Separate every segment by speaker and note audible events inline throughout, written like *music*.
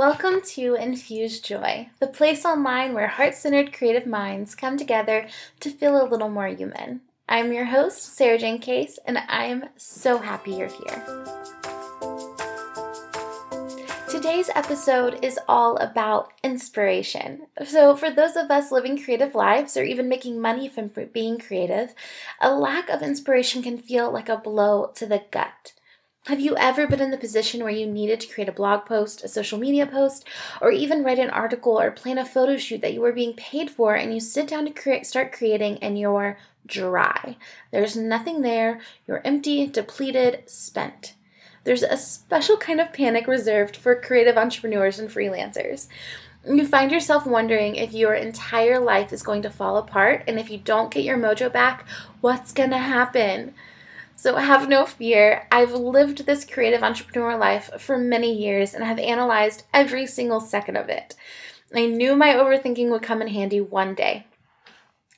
Speaker 1: Welcome to Infuse Joy, the place online where heart centered creative minds come together to feel a little more human. I'm your host, Sara Jane Case, and I'm so happy you're here. Today's episode is all about inspiration. So, for those of us living creative lives or even making money from being creative, a lack of inspiration can feel like a blow to the gut. Have you ever been in the position where you needed to create a blog post, a social media post, or even write an article or plan a photo shoot that you were being paid for and you sit down to create, start creating and you're dry? There's nothing there, you're empty, depleted, spent. There's a special kind of panic reserved for creative entrepreneurs and freelancers. You find yourself wondering if your entire life is going to fall apart, and if you don't get your mojo back, what's going to happen? So have no fear. I've lived this creative entrepreneur life for many years and have analyzed every single second of it. I knew my overthinking would come in handy one day.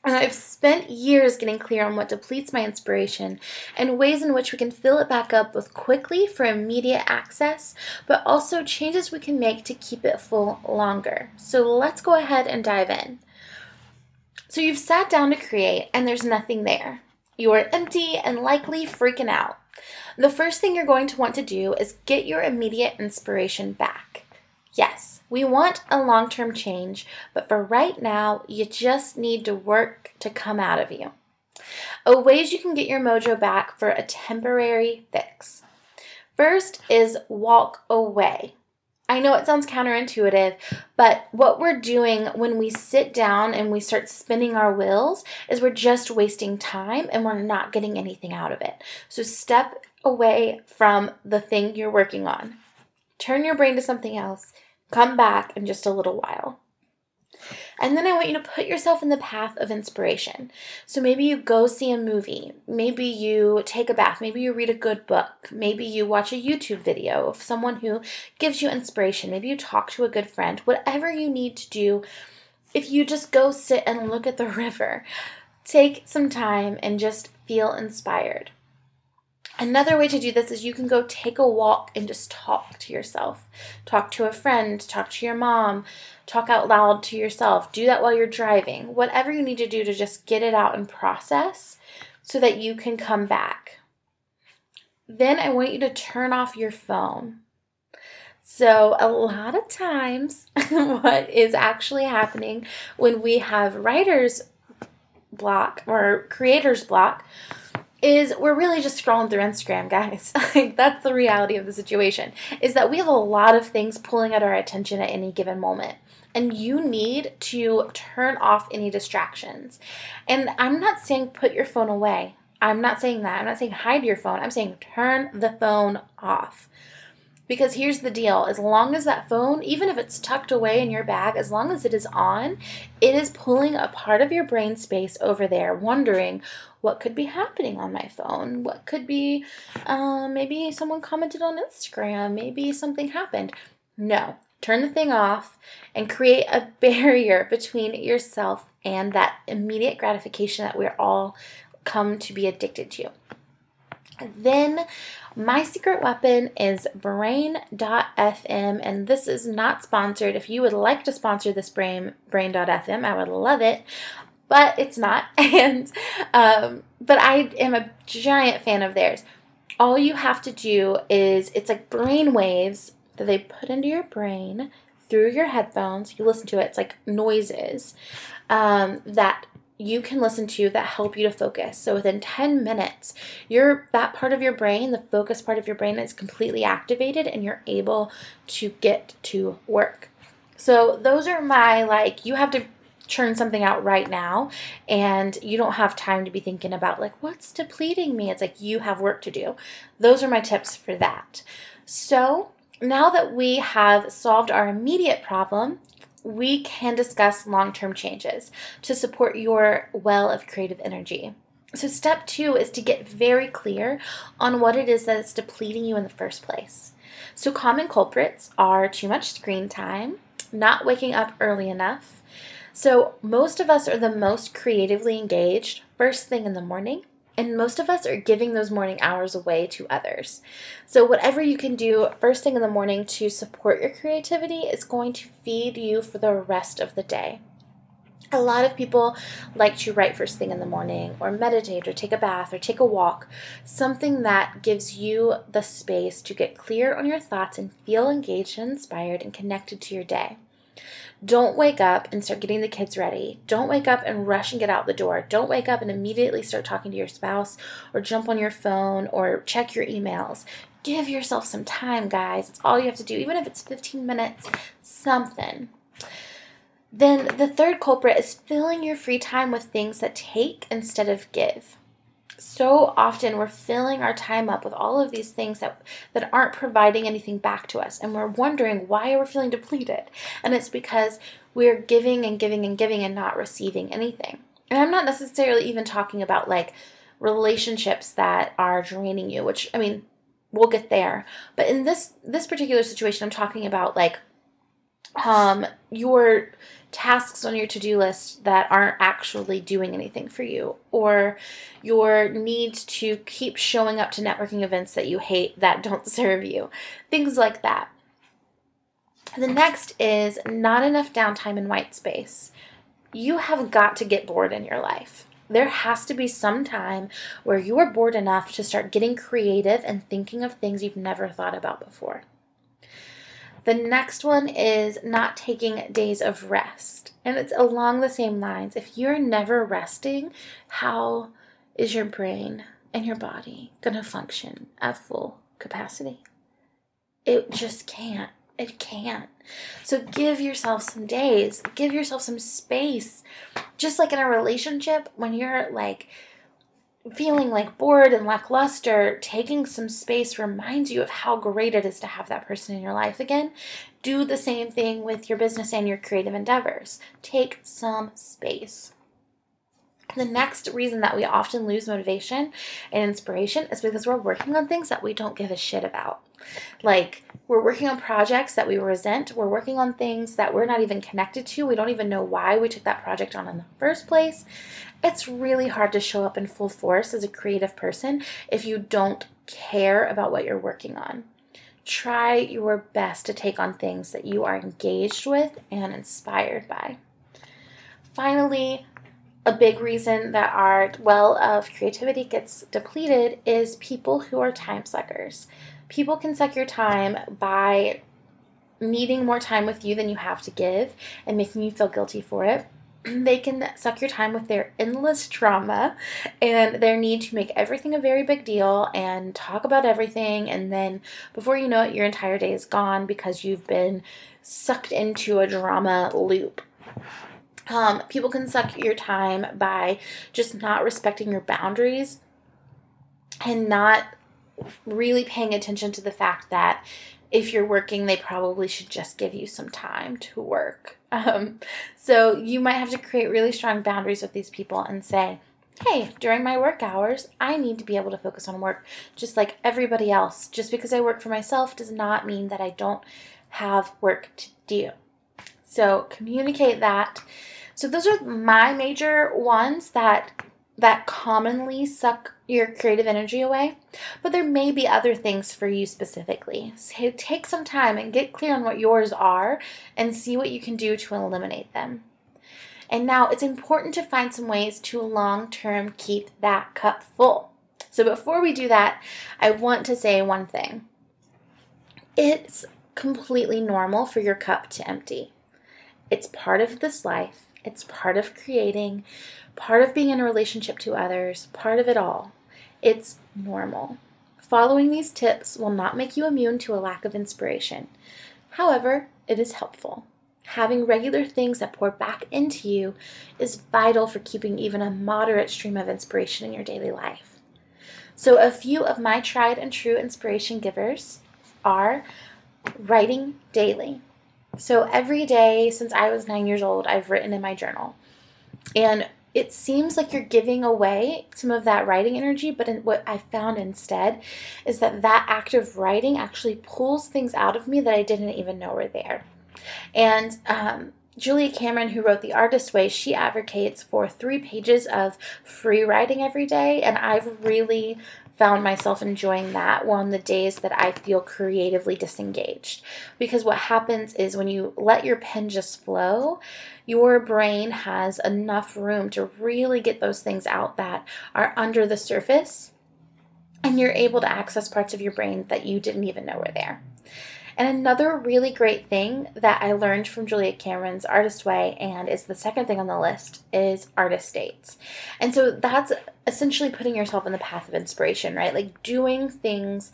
Speaker 1: And I've spent years getting clear on what depletes my inspiration and ways in which we can fill it back up both quickly for immediate access, but also changes we can make to keep it full longer. So let's go ahead and dive in. So you've sat down to create and there's nothing there. You are empty and likely freaking out. The first thing you're going to want to do is get your immediate inspiration back. Yes, we want a long term change, but for right now, you just need to work to come out of you. A ways you can get your mojo back for a temporary fix. First is walk away. I know it sounds counterintuitive, but what we're doing when we sit down and we start spinning our wheels is we're just wasting time and we're not getting anything out of it. So step away from the thing you're working on. Turn your brain to something else. Come back in just a little while. And then I want you to put yourself in the path of inspiration. So maybe you go see a movie, maybe you take a bath, maybe you read a good book, maybe you watch a YouTube video of someone who gives you inspiration, maybe you talk to a good friend, whatever you need to do. If you just go sit and look at the *laughs* river, take some time and just feel inspired. Another way to do this is you can go take a walk and just talk to yourself. Talk to a friend, talk to your mom, talk out loud to yourself. Do that while you're driving. Whatever you need to do to just get it out and process so that you can come back. Then I want you to turn off your phone. So, a lot of times, *laughs* what is actually happening when we have writer's block or creator's block is we're really just scrolling through Instagram, guys. *laughs* that's the reality of the situation. Is that we have a lot of things pulling at our attention at any given moment. And you need to turn off any distractions. And I'm not saying put your phone away. I'm not saying that. I'm not saying hide your phone. I'm saying turn the phone off. Because here's the deal as long as that phone, even if it's tucked away in your bag, as long as it is on, it is pulling a part of your brain space over there, wondering what could be happening on my phone? What could be, um, maybe someone commented on Instagram, maybe something happened. No, turn the thing off and create a *laughs* barrier between yourself and that immediate gratification that we're all come to be addicted to. Then my secret weapon is brain.fm, and this is not sponsored. If you would like to sponsor this brain, brain.fm, I would love it, but it's not. *laughs* And, um, but I am a giant fan of theirs. All you have to do is, it's like brain waves that they put into your brain through your headphones. You listen to it, it's like noises um, that you can listen to that help you to focus. So within 10 minutes, your that part of your brain, the focus part of your brain is completely activated and you're able to get to work. So those are my like you have to churn something out right now and you don't have time to be thinking about like what's depleting me. It's like you have work to do. Those are my tips for that. So, now that we have solved our immediate problem, we can discuss long term changes to support your well of creative energy. So, step two is to get very clear on what it is that is depleting you in the first place. So, common culprits are too much screen time, not waking up early enough. So, most of us are the most creatively engaged first thing in the morning And most of us are giving those morning hours away to others. So, whatever you can do first thing in the morning to support your creativity is going to feed you for the rest of the day. A lot of people like to write first thing in the morning, or meditate, or take a bath, or take a walk. Something that gives you the space to get clear on your thoughts and feel engaged and inspired and connected to your day. Don't wake up and start getting the kids ready. Don't wake up and rush and get out the door. Don't wake up and immediately start talking to your spouse or jump on your phone or check your emails. Give yourself some time, guys. It's all you have to do, even if it's 15 minutes, something. Then the third culprit is filling your free time with things that take instead of give so often we're filling our time up with all of these things that that aren't providing anything back to us. And we're wondering why we're feeling depleted. And it's because we're giving and giving and giving and not receiving anything. And i'm not necessarily even talking about like relationships that are draining you which i mean we'll get there. But in this this particular situation i'm talking about like um your tasks on your to-do list that aren't actually doing anything for you or your need to keep showing up to networking events that you hate that don't *laughs* serve you things like that. The next is not enough downtime and white space. You have got to get bored in your life. There has to be some time where you are bored enough to start getting creative and thinking of things you've never thought about before the next one is not taking days of rest. And it's along the same lines. If you're never resting, how is your brain and your body going to function at full capacity? It just can't. It can't. So give yourself some days, give yourself some space. Just like in a relationship, when you're like, feeling like bored and lackluster, taking some space reminds you of how great it is to have that person in your life again. Do the same thing with your business and your creative endeavors. Take some space. The next reason that we often lose motivation and inspiration is because we're working on things that we don't give a shit about. Like, we're working on projects that we resent. We're working on things that we're not even connected to. We don't even know why we took that project on in the first place. It's really hard to show up in full force as a creative person if you don't care about what you're working on. Try your best to take on things that you are engaged with and inspired by. Finally, a big reason that our well of creativity gets depleted is people who are time suckers. People can suck your time by needing more time with you than you have to give and making you feel guilty for it. They can suck your time with their endless trauma and their need to make everything a very big deal and talk about everything. And then before you know it, your entire day is gone because you've been sucked into a drama loop. Um, people can suck your time by just not respecting your boundaries and not really paying attention to the fact that if you're working, they probably should just give you some time to work. Um, so you might have to create really strong boundaries with these people and say, hey, during my work hours, I need to be able to focus on work just like everybody else. Just because I work for myself does not mean that I don't have work to do. So communicate that. So those are my major ones that that commonly suck your creative energy away, but there may be other things for you specifically. So take some time and get clear on what yours are and see what you can do to eliminate them. And now it's important to find some ways to long term keep that cup full. So before we do that, I want to say one thing. It's completely normal for your cup to empty. It's part of this life, it's part of creating, part of being in a relationship to others, part of it all. It's normal. Following these tips will not make you immune to a lack of inspiration. However, it is helpful. Having regular things that pour back into you is vital for keeping even a moderate stream of inspiration in your daily life. So, a few of my tried and true inspiration givers are writing daily. So, every day since I was nine years old, I've written in my journal. And it seems like you're giving away some of that writing energy, but what I found instead is that that act of writing actually pulls things out of me that I didn't even know were there. And um, Julia Cameron, who wrote The Artist Way, she advocates for three pages of free writing every day, and I've really found myself enjoying that on the days that I feel creatively disengaged. Because what happens is when you let your pen just flow, your brain has enough room to really get those things out that are under the surface, and you're able to access parts of your brain that you didn't even know were there. And another really great thing that I learned from Julia Cameron's Artist Way, and is the second thing on the list, is artist dates. And so that's essentially putting yourself in the path of inspiration, right? Like doing things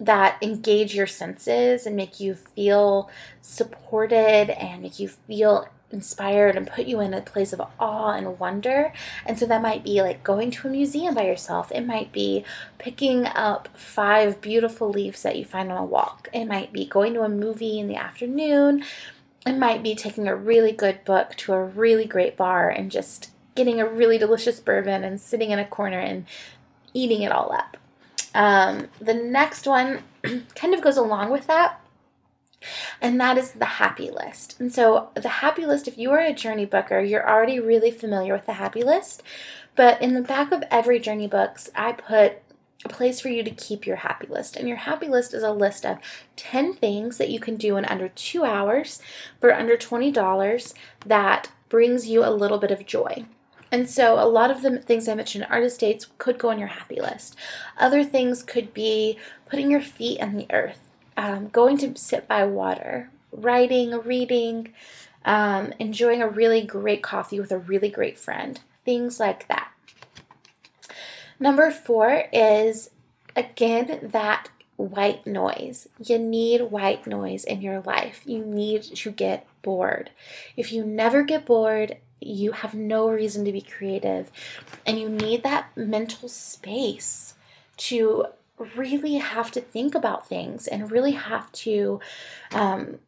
Speaker 1: that engage your senses and make you feel supported and make you feel inspired and put you in a place of awe and wonder. And so that might be like going to a museum by yourself. It might be picking up five beautiful leaves that you find on a walk. It might be going to a movie in the afternoon. It might be taking a really good book to a really great bar and just getting a really delicious bourbon and sitting in a corner and eating it all up. Um, the next one *clears throat* kind of goes along with that and that is the happy list. And so, the happy list, if you are a journey booker, you're already really familiar with the happy list. But in the back of every journey books, I put a place for you to keep your happy list. And your happy list is a list of 10 things that you can do in under two hours for under $20 that brings you a little bit of joy. And so, a lot of the things I mentioned, artist dates, could go on your happy list. Other things could be putting your feet in the earth, um, going to sit by water, writing, reading, um, enjoying a really great coffee with a really great friend, things like that. Number four is again that white noise. You need white noise in your life. You need to get bored. If you never get bored, you have no reason to be creative, and you need that mental space to really have to think about things and really have to um,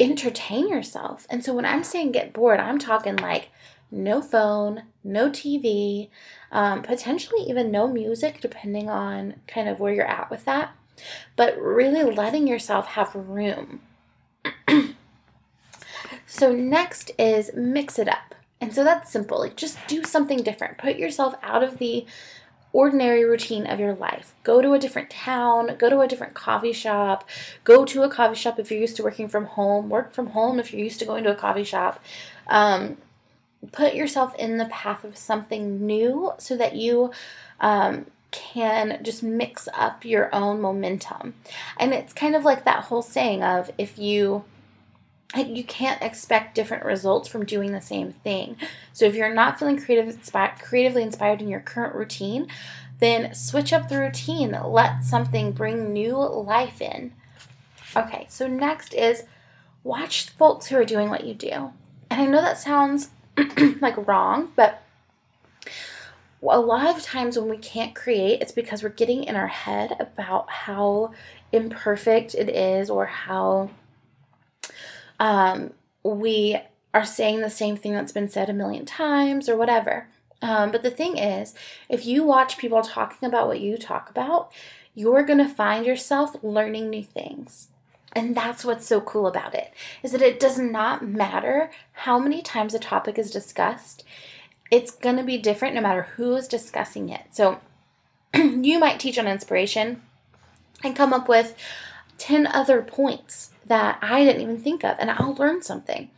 Speaker 1: entertain yourself. And so when I'm saying get bored, I'm talking like no phone, no TV, um, potentially even no music, depending on kind of where you're at with that. But really letting yourself have room. *clears throat* so, next is mix it up. And so that's simple. Like just do something different. Put yourself out of the ordinary routine of your life. Go to a different town, go to a different coffee shop, go to a coffee shop if you're used to working from home, work from home if you're used to going to a coffee shop. Um, put yourself in the path of something new so that you um, can just mix up your own momentum. And it's kind of like that whole saying of if you you can't expect different results from doing the same thing. So if you're not feeling creative, inspi- creatively inspired in your current routine, then switch up the routine. Let something bring new life in. Okay, so next is watch folks who are doing what you do. And I know that sounds *clears throat* like wrong, but a lot of times when we can't create, it's because we're getting in our head about how imperfect it is or how um, we are saying the same thing that's been said a million times or whatever. Um, but the thing is, if you watch people talking about what you talk about, you're going to find yourself learning new things. And that's what's so cool about it is that it does not matter how many times a topic is discussed. It's going to be different no matter who is discussing it. So *clears throat* you might teach on inspiration and come up with 10 other points that I didn't even think of, and I'll learn something.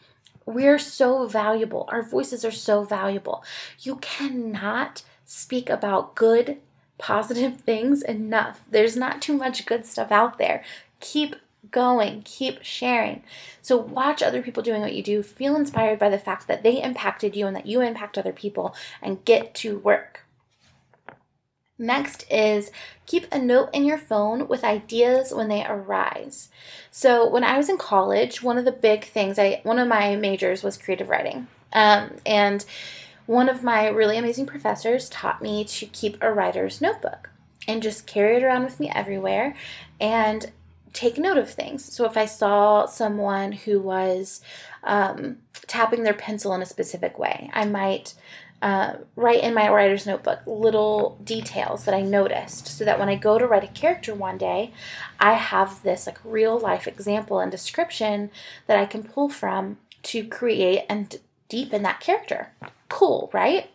Speaker 1: We're so valuable. Our voices are so valuable. You cannot speak about good, positive *laughs* things enough. There's not too much good stuff out there. Keep going, keep sharing. So, watch other people doing what you do. Feel inspired by the fact that they impacted you and that you impact other people, and get to work. Next is keep a note in your phone with ideas when they arise. So when I was in college, one of the big things I one of my majors was creative writing, um, and one of my really amazing professors taught me to keep a writer's notebook and just carry it around with me everywhere and take note of things. So if I saw someone who was um, tapping their pencil in a specific way, I might uh, write in my writer's notebook little details that I noticed so that when I go to write a character one day, I have this like real life example and description that I can pull from to create and deepen that character. Cool, right?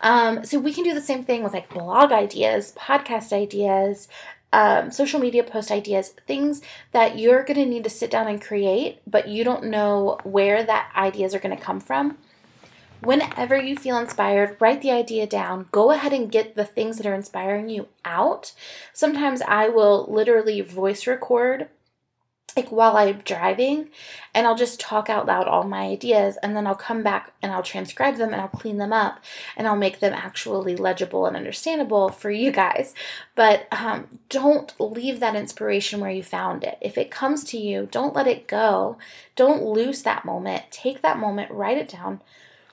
Speaker 1: Um, so we can do the same thing with like blog ideas, podcast ideas, um, social media post ideas, things that you're going to need to sit down and create, but you don't know where that ideas are going to come from. Whenever you feel inspired, write the idea down. Go ahead and get the things that are inspiring you out. Sometimes I will literally voice record like while I'm driving and I'll just talk out loud all my ideas and then I'll come back and I'll transcribe them and I'll clean them up and I'll make them actually legible and understandable for you guys. But um, don't leave that inspiration where you found it. If it comes to you, don't let it go. Don't lose that moment. Take that moment, write it down,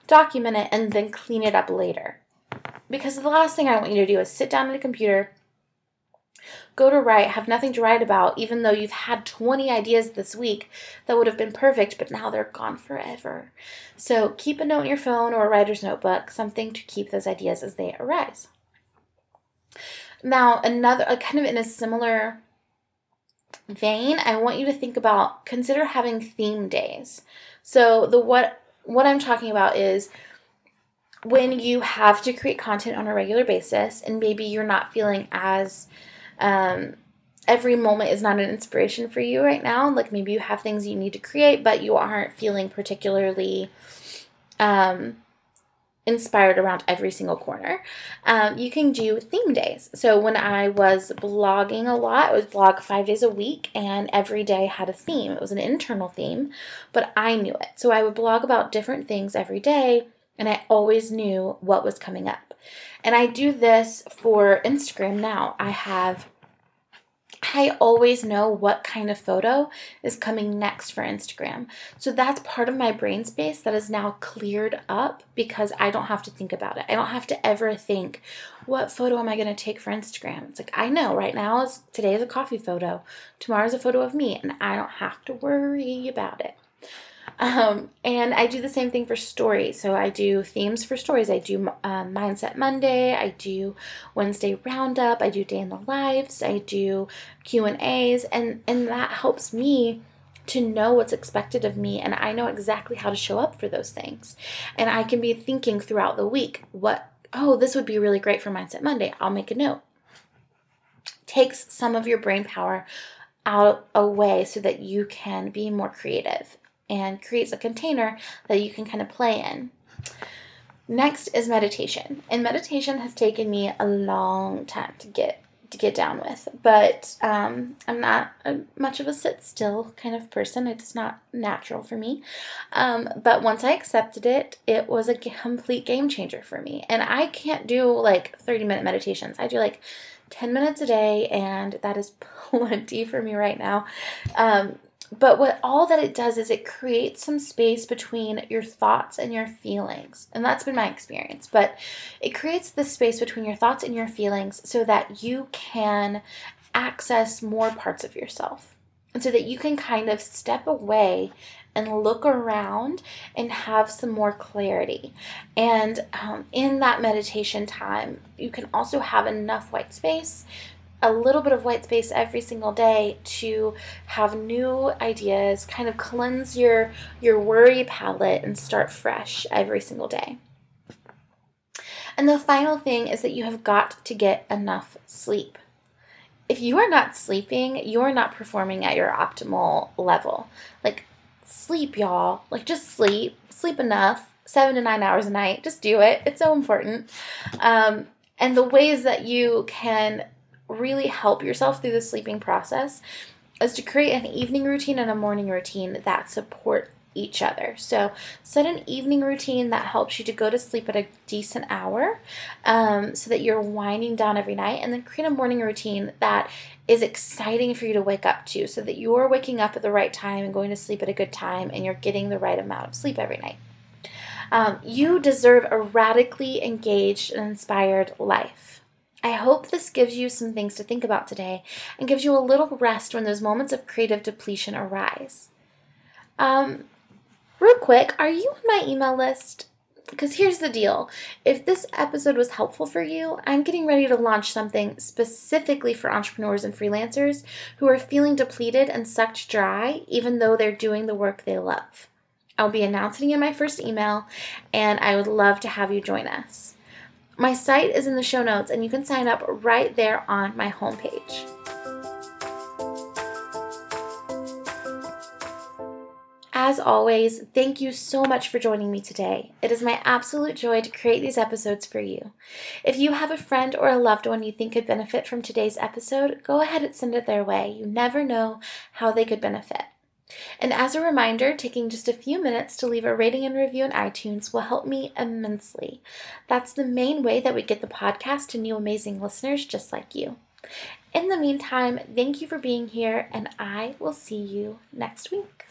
Speaker 1: document it, and then clean it up later. Because the last thing I want you to do is sit down at a computer go to write, have nothing to write about, even though you've had 20 ideas this week that would have been perfect, but now they're gone forever. So keep a note in your phone or a writer's notebook, something to keep those ideas as they arise. Now, another, kind of in a similar vein, I want you to think about consider having theme days. So the what what I'm talking about is when you have to create content on a regular basis and maybe you're not feeling as um, every moment is not an inspiration for you right now. Like maybe you have things you need to create, but you aren't feeling particularly um, inspired around every single corner. Um, you can do theme days. So when I was blogging a lot, I would blog five days a week, and every day had a theme. It was an internal theme, but I knew it. So I would blog about different things every day, and I always knew what was coming up. And I do this for Instagram now. I have I always know what kind of photo is coming next for Instagram. So that's part of my brain space that is now cleared up because I don't have to think about it. I don't have to ever think, what photo am I going to take for Instagram? It's like I know right now is today is a coffee photo, tomorrow's a photo of me, and I don't have to worry about it. Um, and I do the same thing for stories. So I do themes for stories. I do um, Mindset Monday. I do Wednesday Roundup. I do Day in the Lives. I do Q and A's, and and that helps me to know what's expected of me and I know exactly how to show up for those things. And I can be thinking throughout the week, what oh, this would be really great for Mindset Monday. I'll make a note. Takes some of your brain power out away so that you can be more creative and creates a container that you can kind of play in. Next is meditation. And meditation has taken me a long time to get to get down with, but um, I'm not a, much of a sit still kind of person. It's not natural for me. Um, but once I accepted it, it was a complete game changer for me. And I can't do like 30 minute meditations. I do like 10 minutes a day, and that is *laughs* plenty for me right now. Um, but what all that it does is it creates some space between your thoughts and your feelings. And that's been my experience. But it creates the space between your thoughts and your feelings so that you can access more parts of yourself. And so that you can kind of step away and look around and have some more clarity. And um, in that meditation time, you can also have enough white space a little bit of white space every single day to have new ideas, kind of cleanse your your worry palette and start fresh every single day. And the final thing is that you have got to get enough sleep. If you are not sleeping, you are not performing at your optimal level. Like sleep, y'all. Like just sleep. Sleep enough. Seven to nine hours a night. Just do it. It's so important. Um, and the ways that you can really help yourself through the sleeping process is to create an evening routine and a morning routine that support each other. So set an evening routine that helps you to go to sleep at a decent hour um, so that you're winding down every night, and then create a morning routine that is exciting for you to wake up to so that you're waking up at the right time and going to sleep at a good time and you're getting the right amount of sleep every night. Um, you deserve a radically engaged and inspired life. I hope this gives you some things to think about today and gives you a little rest when those moments of creative depletion arise. Um, real quick, are you on my email list? Because here's the deal if this episode was helpful for you, I'm getting ready to launch something specifically for entrepreneurs and freelancers who are feeling depleted and sucked dry, even though they're doing the work they love. I'll be announcing in my first email, and I would love to have you join us. My site is in the show notes, and you can sign up right there on my homepage. As always, thank you so much for joining me today. It is my absolute joy to create these episodes for you. If you have a friend or a loved one you think could benefit from today's episode, go ahead and send it their way. You never know how they could benefit. And as a reminder, taking just a few minutes to leave a rating and review in iTunes will help me immensely. That's the main way that we get the podcast to new amazing listeners just like you. In the meantime, thank you for being here, and I will see you next week.